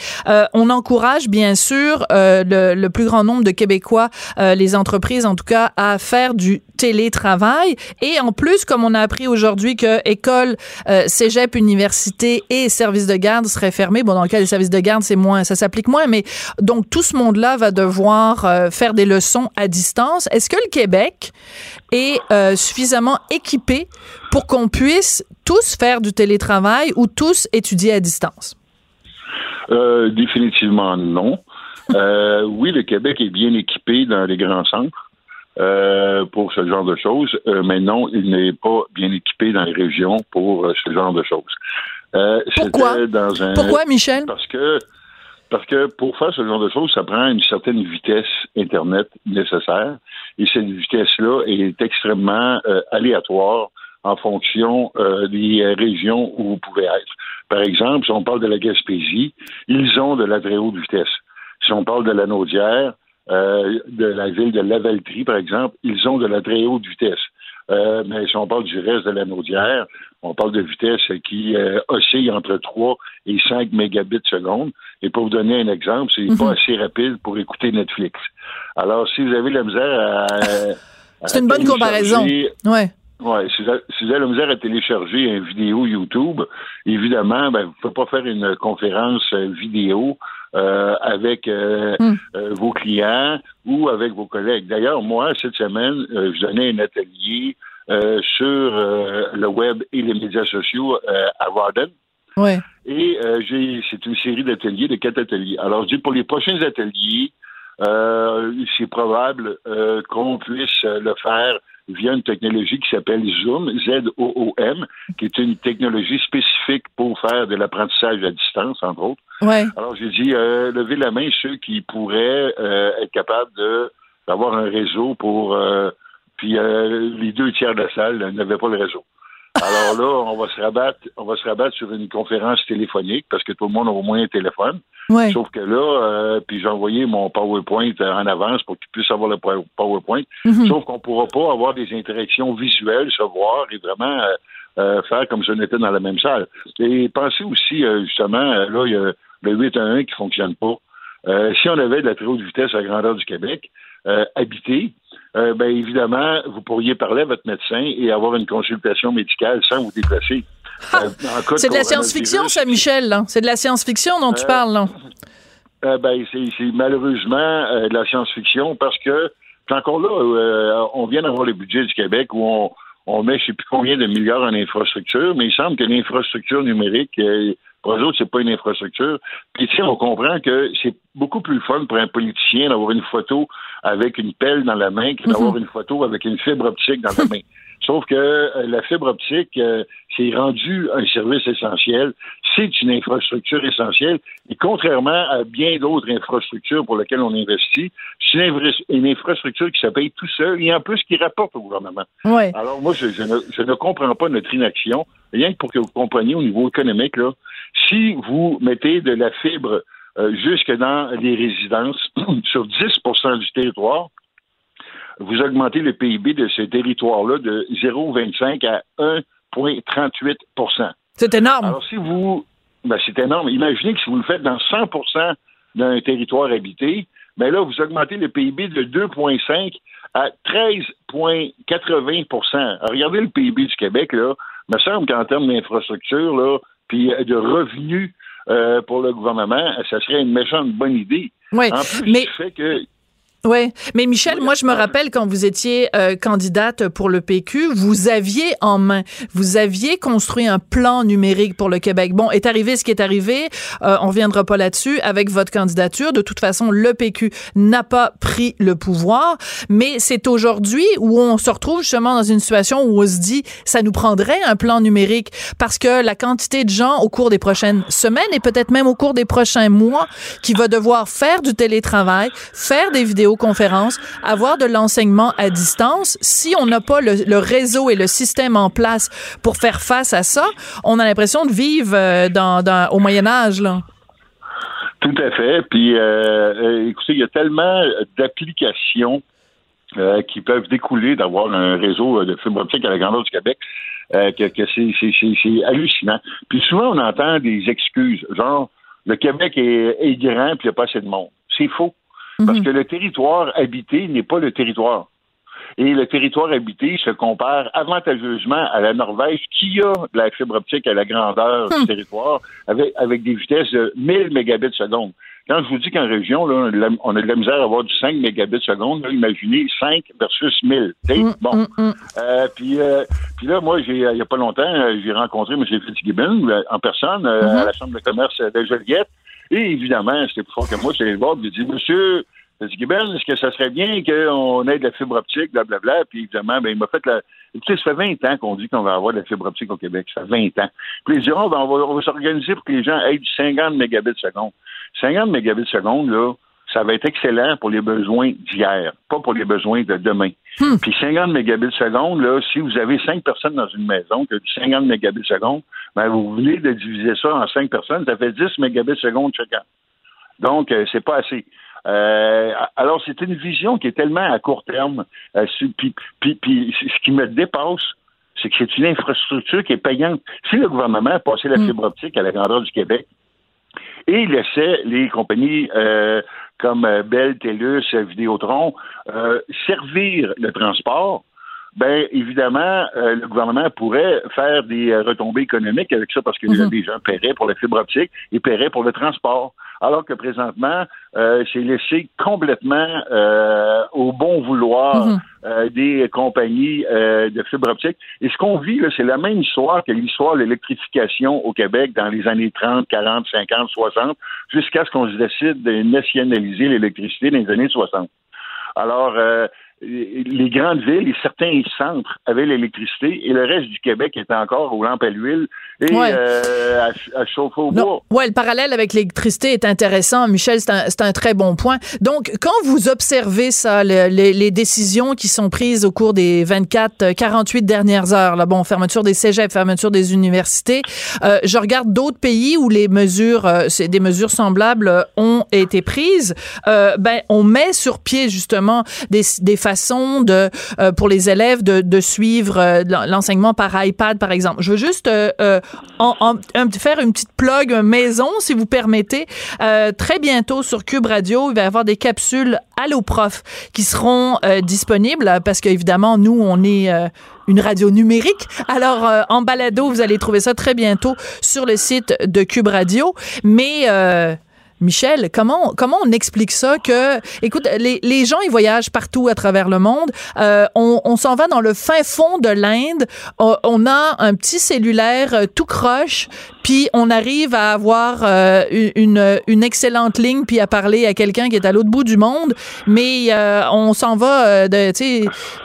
C: on encourage bien sûr le, le plus grand nombre de québécois, euh, les entreprises en tout cas, à faire du télétravail. Et en plus, comme on a appris aujourd'hui que école, euh, cégep, université et services de garde seraient fermés. Bon, dans le cas des services de garde, c'est moins, ça s'applique moins, mais donc tout ce monde-là va devoir euh, faire des leçons à distance. Est-ce que le Québec est suffisamment équipé pour qu'on puisse tous faire du télétravail ou tous étudier à distance?
I: définitivement non. Euh, oui, le Québec est bien équipé dans les grands centres. Euh, pour ce genre de choses, euh, mais non, il n'est pas bien équipé dans les régions pour ce genre de choses.
C: Pourquoi? Dans un... Pourquoi, Michel?
I: Parce que parce que pour faire ce genre de choses, ça prend une certaine vitesse Internet nécessaire. Et cette vitesse-là est extrêmement aléatoire en fonction des régions où vous pouvez être. Par exemple, si on parle de la Gaspésie, ils ont de la très haute vitesse. Si on parle de la Naudière, euh, de la ville de Lavaltrie, par exemple, ils ont de la très haute vitesse. Euh, mais si on parle du reste de la Naudière, on parle de vitesse qui euh, oscille entre 3 et 5 mégabits seconde. Et pour vous donner un exemple, c'est pas mhm. assez rapide pour écouter Netflix. Alors, si vous avez la misère à...
C: c'est une bonne comparaison. Ouais.
I: Oui, si, vous avez la misère à télécharger une vidéo YouTube, évidemment, ben, vous ne pouvez pas faire une conférence vidéo euh, avec euh, hmm. euh, vos clients ou avec vos collègues. D'ailleurs, moi, cette semaine, je donnais un atelier sur le web et les médias sociaux à Warden.
C: Ouais.
I: Et j'ai, c'est une série d'ateliers, de quatre ateliers. Alors, je dis pour les prochains ateliers, c'est probable qu'on puisse le faire via une technologie qui s'appelle Zoom, Z-O-O-M, qui est une technologie spécifique pour faire de l'apprentissage à distance, entre autres.
C: Ouais.
I: Alors, j'ai dit, euh, levez la main ceux qui pourraient euh, être capables d'avoir un réseau pour... Euh, puis euh, les deux tiers de la salle n'avaient pas le réseau. Alors là, on va se rabattre, on va se rabattre sur une conférence téléphonique parce que tout le monde a au moins un téléphone. Sauf que là, euh, puis j'ai envoyé mon PowerPoint en avance pour qu'ils puissent avoir le PowerPoint. Mhm. Sauf qu'on ne pourra pas avoir des interactions visuelles, se voir et vraiment euh, euh, faire comme si on était dans la même salle. Et pensez aussi, justement, là, il y a le 8 à 1 qui fonctionne pas. si on avait de la très haute vitesse à la grandeur du Québec, habité, euh, ben évidemment, vous pourriez parler à votre médecin et avoir une consultation médicale sans vous déplacer.
C: Euh, c'est de la science-fiction, ça, Michel. C'est de la science-fiction dont tu euh, parles. Là.
I: ben, c'est malheureusement de la science-fiction parce que, encore là, on vient d'avoir le budget du Québec où on, on met je ne sais plus combien de milliards en infrastructure, mais il semble que l'infrastructure numérique, pour eux autres, c'est pas une infrastructure. Puis, tu on comprend que c'est beaucoup plus fun pour un politicien d'avoir une photo avec une pelle dans la main que d'avoir mhm. une photo avec une fibre optique dans la main. Sauf que euh, la fibre optique, euh, c'est rendu un service essentiel. C'est une infrastructure essentielle. Et contrairement à bien d'autres infrastructures pour lesquelles on investit, c'est une, infrastructure qui s'appelle tout seul et en plus qui rapporte au gouvernement. Alors moi, je, ne, je, ne, comprends pas notre inaction. Rien que pour que vous compreniez au niveau économique, là, si vous mettez de la fibre euh, jusque dans les résidences sur 10% du territoire, vous augmentez le PIB de ce territoire-là de 0,25 à 1,38%
C: C'est énorme.
I: Alors, si vous. Ben, c'est énorme. Imaginez que si vous le faites dans 100% d'un territoire habité, ben là, vous augmentez le PIB de 2,5 à 13,80% Regardez le PIB du Québec, là. Il me semble qu'en termes d'infrastructure, là, puis de revenus euh, pour le gouvernement, ça serait une méchante bonne idée.
C: Oui, en plus, mais... fait que oui, mais Michel, moi je me rappelle quand vous étiez euh, candidate pour le PQ, vous aviez en main, vous aviez construit un plan numérique pour le Québec. Bon, est arrivé ce qui est arrivé, euh, on reviendra pas là-dessus avec votre candidature. De toute façon, le PQ n'a pas pris le pouvoir, mais c'est aujourd'hui où on se retrouve justement dans une situation où on se dit ça nous prendrait un plan numérique parce que la quantité de gens au cours des prochaines semaines et peut-être même au cours des prochains mois qui va devoir faire du télétravail, faire des vidéos conférence, avoir de l'enseignement à distance. Si on n'a pas le, réseau et le système en place pour faire face à ça, on a l'impression de vivre euh, dans, au Moyen Âge. Là.
I: Tout à fait. Puis, euh, euh, écoutez, il y a tellement d'applications qui peuvent découler d'avoir un réseau de fibre optique à la grandeur du Québec que, c'est hallucinant. Puis souvent, on entend des excuses, genre le Québec est, est grand puis il n'y a pas assez de monde. C'est faux. Parce mhm. que le territoire habité n'est pas le territoire. Et le territoire habité se compare avantageusement à la Norvège qui a de la fibre optique à la grandeur du hmm. territoire avec, avec des vitesses de 1000 mégabits seconde. Quand je vous dis qu'en région, là, on a de la misère à avoir du 5 mégabits seconde, imaginez 5 versus 1000. Hmm, bon. Hmm, euh, puis, euh, puis là, moi, j'ai, il n'y a pas longtemps, euh, j'ai rencontré M. Fitzgibbon en personne à la Chambre de commerce de Joliette. Et évidemment, c'était plus fort que moi, c'est le bord, il dit, Monsieur Fitzgibbon, est-ce que ça serait bien qu'on ait de la fibre optique, blablabla? Puis évidemment, ben, il m'a fait la. Écoutez, ça fait 20 ans qu'on dit qu'on va avoir de la fibre optique au Québec. Ça fait 20 ans. Puis il dit, oh, ben, on va, s'organiser pour que les gens aient du 50 mégabits seconde. 50 mégabits seconde, là, ça va être excellent pour les besoins d'hier, pas pour les besoins de demain. Hmm. Puis 50 mégabits seconde, là, si vous avez 5 personnes dans une maison qui a du 50 mégabits seconde, ben, vous venez de diviser ça en 5 personnes, ça fait 10 mégabits seconde chacun. Donc, euh, c'est pas assez. Euh, alors, c'est une vision qui est tellement à court terme. Euh, puis, puis, ce qui me dépasse, c'est que c'est une infrastructure qui est payante. Si le gouvernement a passé la hmm. fibre optique à la grandeur du Québec et laissait les compagnies euh, comme Bell, TELUS, Vidéotron servir le transport, ben évidemment, le gouvernement pourrait faire des retombées économiques avec ça parce que les gens paieraient pour la fibre optique et paieraient pour le transport alors que présentement, euh, c'est laissé complètement euh, au bon vouloir mhm. euh, des compagnies de fibre optique. Et ce qu'on vit, c'est la même histoire que l'histoire de l'électrification au Québec dans les années 30, 40, 50, 60, jusqu'à ce qu'on se décide de nationaliser l'électricité dans les années 60. Alors, les grandes villes et certains centres avaient l'électricité et le reste du Québec était encore aux lampes à l'huile et euh, à, chauffer au bois.
C: Oui, le parallèle avec l'électricité est intéressant. Michel, c'est un, un, très bon point. Donc, quand vous observez ça, les, les, décisions qui sont prises au cours des 24, 48 dernières heures, là, bon, fermeture des cégeps, fermeture des universités, euh, je regarde d'autres pays où les mesures, euh, des mesures semblables euh, ont été prises. Euh, ben, on met sur pied justement des, des de euh, pour les élèves de, suivre euh, l'enseignement par iPad, par exemple. Je veux juste euh, en, faire une petite plug maison, si vous permettez. très bientôt sur Cube Radio, il va y avoir des capsules Allo Prof qui seront disponibles parce qu'évidemment, nous, on est une radio numérique. Alors, en balado, vous allez trouver ça très bientôt sur le site de Cube Radio. Mais Michel, comment, comment on explique ça que, écoute, les, gens, ils voyagent partout à travers le monde. Euh, on, s'en va dans le fin fond de l'Inde. On, a un petit cellulaire euh, tout croche, puis on arrive à avoir euh, une, excellente ligne, puis à parler à quelqu'un qui est à l'autre bout du monde. Mais on s'en va de,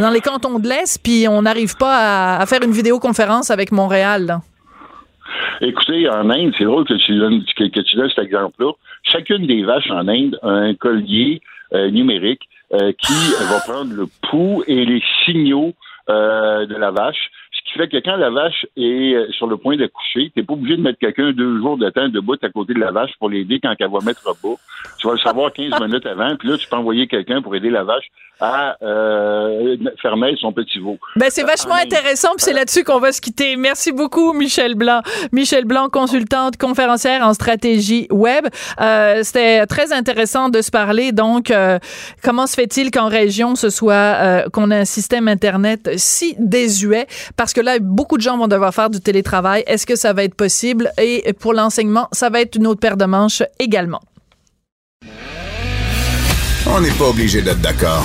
C: dans les cantons de l'Est, puis on n'arrive pas à, faire une vidéoconférence avec Montréal.
I: Écoutez, en Inde, c'est drôle que tu donnes, que, tu donnes cet exemple-là. Chacune des vaches en Inde a un collier euh, numérique euh, qui va prendre le pouls et les signaux euh, de la vache. Ce qui fait que quand la vache est sur le point d'accoucher, tu n'es pas obligé de mettre quelqu'un deux jours de temps debout à côté de la vache pour l'aider quand elle va mettre au bas. Tu vas le savoir 15 minutes avant, puis là, tu peux envoyer quelqu'un pour aider la vache à euh, fermer son petit veau.
C: Ben, c'est vachement intéressant, puis c'est là-dessus qu'on va se quitter. Merci beaucoup, Michel Blanc. Michel Blanc, consultante, conférencière en stratégie web. Euh, C'était très intéressant de se parler. Donc, euh, comment se fait-il qu'en région, ce soit euh, qu'on ait un système Internet si désuet? Parce que là, beaucoup de gens vont devoir faire du télétravail. Est-ce que ça va être possible? Et pour l'enseignement, ça va être une autre paire de manches également.
B: On n'est pas obligé d'être d'accord.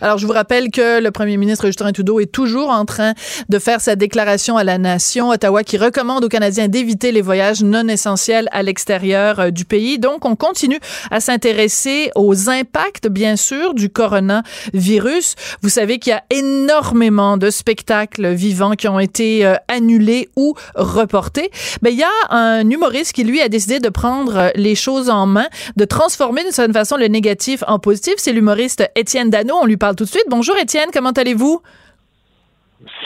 C: Alors, je vous rappelle que le premier ministre Justin Trudeau est toujours en train de faire sa déclaration à la nation. Ottawa qui recommande aux Canadiens d'éviter les voyages non essentiels à l'extérieur euh, du pays. Donc, on continue à s'intéresser aux impacts, bien sûr, du coronavirus. Vous savez qu'il y a énormément de spectacles vivants qui ont été euh, annulés ou reportés. Mais il y a un humoriste qui, lui, a décidé de prendre euh, les choses en main, de transformer d'une certaine façon le négatif en positif. C'est l'humoriste Étienne Dano. On lui parle tout de suite. Bonjour Étienne, comment allez-vous?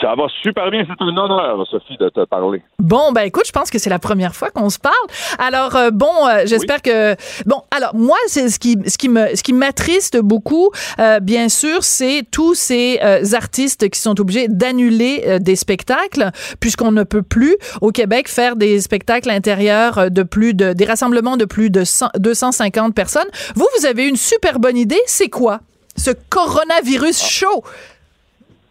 J: Ça va super bien. C'est un honneur, Sophie, de te parler.
C: Bon, ben écoute, je pense que c'est la première fois qu'on se parle. Alors, euh, bon, euh, j'espère que... Bon, alors, moi, c'est ce qui, ce qui me, ce qui m'attriste beaucoup, euh, bien sûr, c'est tous ces artistes qui sont obligés d'annuler des spectacles, puisqu'on ne peut plus, au Québec, faire des spectacles intérieurs de plus de... des rassemblements de plus de 250 personnes. Vous, vous avez une super bonne idée. C'est quoi? Ce coronavirus chaud.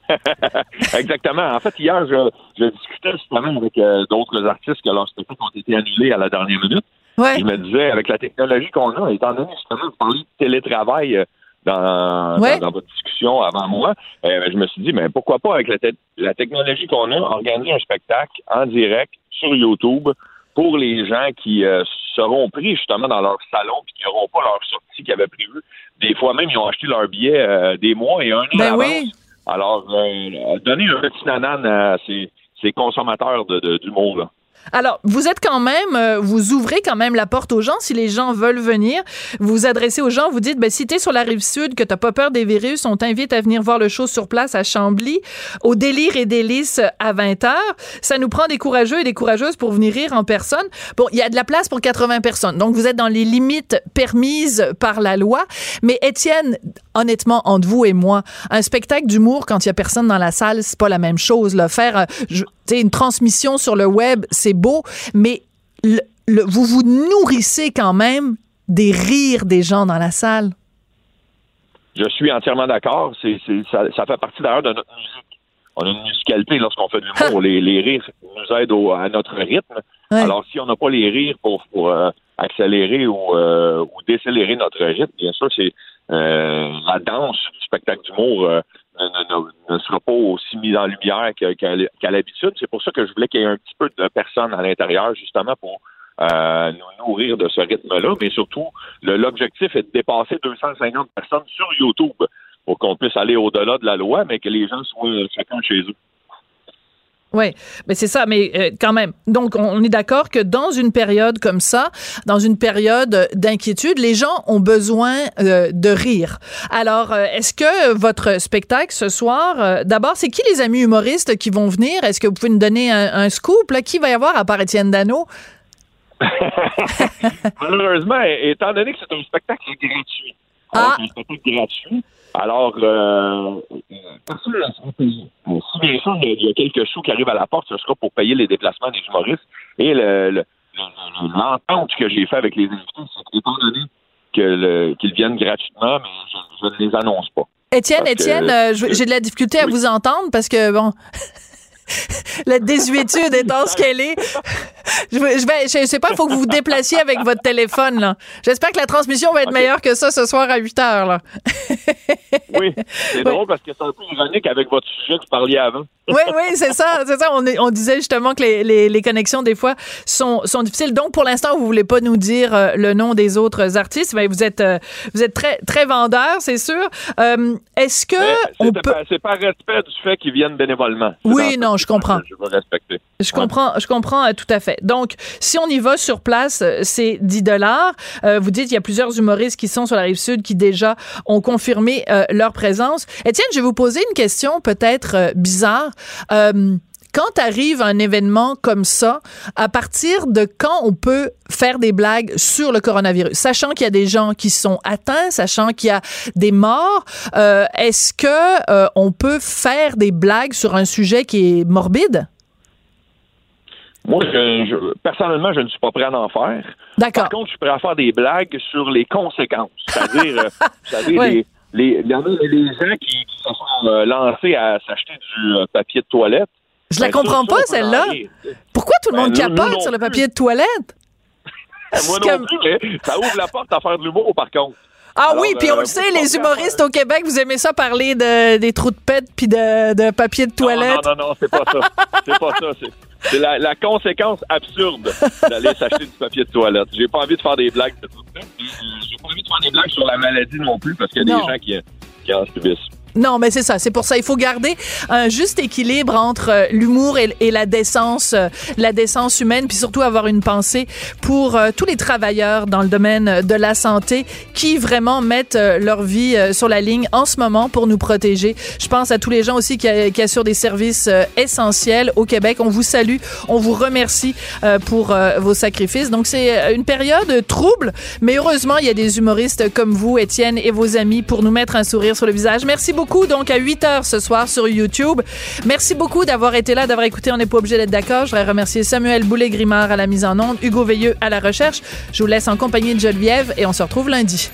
J: Exactement. En fait, hier, je, discutais justement avec euh, d'autres artistes que leurs spectacles ont été annulés à la dernière minute. Je me disais, avec la technologie qu'on a, étant donné justement, vous parlez de télétravail euh, dans, dans, votre discussion avant moi, euh, je me suis dit, mais pourquoi pas, avec la, la technologie qu'on a, organiser un spectacle en direct sur YouTube pour les gens qui seront pris justement dans leur salon et qui n'auront pas leur sortie qu'ils avaient prévue des fois même, ils ont acheté leur billet euh, des mois et un an ben Oui. Alors, euh, donner un petit nanan à ces, consommateurs de, de, du monde.
C: Alors, vous êtes quand même, euh, vous ouvrez quand même la porte aux gens. Si les gens veulent venir, vous vous adressez aux gens, vous dites, ben, si t'es sur la rive sud, que t'as pas peur des virus, on t'invite à venir voir le show sur place à Chambly, au délire et délices à 20 h Ça nous prend des courageux et des courageuses pour venir rire en personne. Bon, il y a de la place pour 80 personnes. Donc, vous êtes dans les limites permises par la loi. Mais Étienne, honnêtement, entre vous et moi, un spectacle d'humour quand il y a personne dans la salle, c'est pas la même chose. Là. Faire, une transmission sur le web, c'est beau, mais vous vous nourrissez quand même des rires des gens dans la salle.
J: Je suis entièrement d'accord. Ça, fait partie d'ailleurs de notre musique. On a une musicalité lorsqu'on fait de l'humour. les, les rires nous aident à notre rythme. Alors, si on n'a pas les rires pour, euh, accélérer euh, ou, décélérer notre rythme, bien sûr, c'est euh, la danse du spectacle d'humour ne, sera pas aussi mise en lumière qu'à l'habitude. C'est pour ça que je voulais qu'il y ait un petit peu de personnes à l'intérieur, justement, pour euh, nous nourrir de ce rythme-là. Mais surtout, l'objectif est de dépasser 250 personnes sur YouTube pour qu'on puisse aller au-delà de la loi, mais que les gens soient chacun chez eux.
C: Oui, mais c'est ça, mais euh, quand même. Donc, on est d'accord que dans une période comme ça, dans une période d'inquiétude, les gens ont besoin euh, de rire. Alors, euh, est-ce que votre spectacle ce soir, d'abord, c'est qui les amis humoristes qui vont venir? Est-ce que vous pouvez nous donner un, scoop? Là? Qui va y avoir à part Étienne Dano?
J: Malheureusement, étant donné que c'est un spectacle gratuit, ah. un spectacle gratuit, alors, euh, personne ne sera payé. Si bien sûr, il y a quelques sous qui arrivent à la porte, ce sera pour payer les déplacements des humoristes. Et l'entente que j'ai fait avec les invités, c'est qu'étant donné qu'ils viennent gratuitement, mais je, ne les annonce pas.
C: Étienne, Étienne, euh, j'ai de la difficulté à vous entendre parce que, bon, la désuétude étant ce qu'elle est. Je, vais, je sais pas, il faut que vous vous déplaciez avec votre téléphone, là. J'espère que la transmission va être meilleure que ça ce soir à 8 heures, là.
J: oui, c'est drôle parce que c'est un peu ironique avec votre sujet que vous parliez avant.
C: oui, oui, c'est ça, c'est ça. On, on, disait justement que les, les, les, connexions, des fois, sont, sont difficiles. Donc, pour l'instant, vous voulez pas nous dire euh, le nom des autres artistes. mais vous êtes, euh, vous êtes très, très vendeur, c'est sûr. Euh, est-ce que.
J: C'est peut... pas, respect du fait qu'ils viennent bénévolement.
C: Oui, non, je comprends.
J: Je veux respecter.
C: Je comprends, je comprends tout à fait. Donc, si on y va sur place, c'est 10 dollars. vous dites, il y a plusieurs humoristes qui sont sur la rive sud qui déjà ont confirmé leur présence. Étienne, je vais vous poser une question peut-être bizarre. Euh, quand arrive un événement comme ça, à partir de quand on peut faire des blagues sur le coronavirus, sachant qu'il y a des gens qui sont atteints, sachant qu'il y a des morts, euh, est-ce que euh, on peut faire des blagues sur un sujet qui est morbide?
J: Moi, personnellement, je ne suis pas prêt à en faire.
C: D'accord.
J: Par contre, je suis prêt à faire des blagues sur les conséquences. C'est-à-dire, savez, les, il y en a les gens qui, se sont euh, lancés à s'acheter du euh, papier de toilette.
C: Je la ben, comprends pas, celle-là. Pourquoi tout le monde ben, capote sur le papier de toilette?
J: Moi non plus, ça ouvre la porte à faire de l'humour, par contre.
C: Ah oui, puis on euh, le sait, les humoristes au Québec, vous aimez ça parler de, des trous de pète puis de, de, papier de toilette.
J: Non, non, non, c'est pas ça. C'est pas ça. C'est la, la, conséquence absurde d'aller s'acheter du papier de toilette. J'ai pas envie de faire des blagues de tout ça. J'ai pas envie de faire des blagues sur la maladie non plus parce qu'il y a des gens qui, qui en subissent.
C: Non, mais c'est ça. C'est pour ça. Il faut garder un juste équilibre entre euh, l'humour et, la décence, euh, la décence humaine, puis surtout avoir une pensée pour euh, tous les travailleurs dans le domaine de la santé qui vraiment mettent leur vie sur la ligne en ce moment pour nous protéger. Je pense à tous les gens aussi qui, qui assurent des services essentiels au Québec. On vous salue, on vous remercie pour vos sacrifices. Donc c'est une période trouble, mais heureusement il y a des humoristes comme vous, Étienne, et vos amis pour nous mettre un sourire sur le visage. Merci beaucoup donc à 8 heures ce soir sur YouTube. Merci beaucoup d'avoir été là, d'avoir écouté. On n'est pas obligé d'être d'accord. Je voudrais remercier Samuel Boulet-Grimard à la mise en onde, Hugo Veilleux à la recherche. Je vous laisse en compagnie de Geneviève et on se retrouve lundi.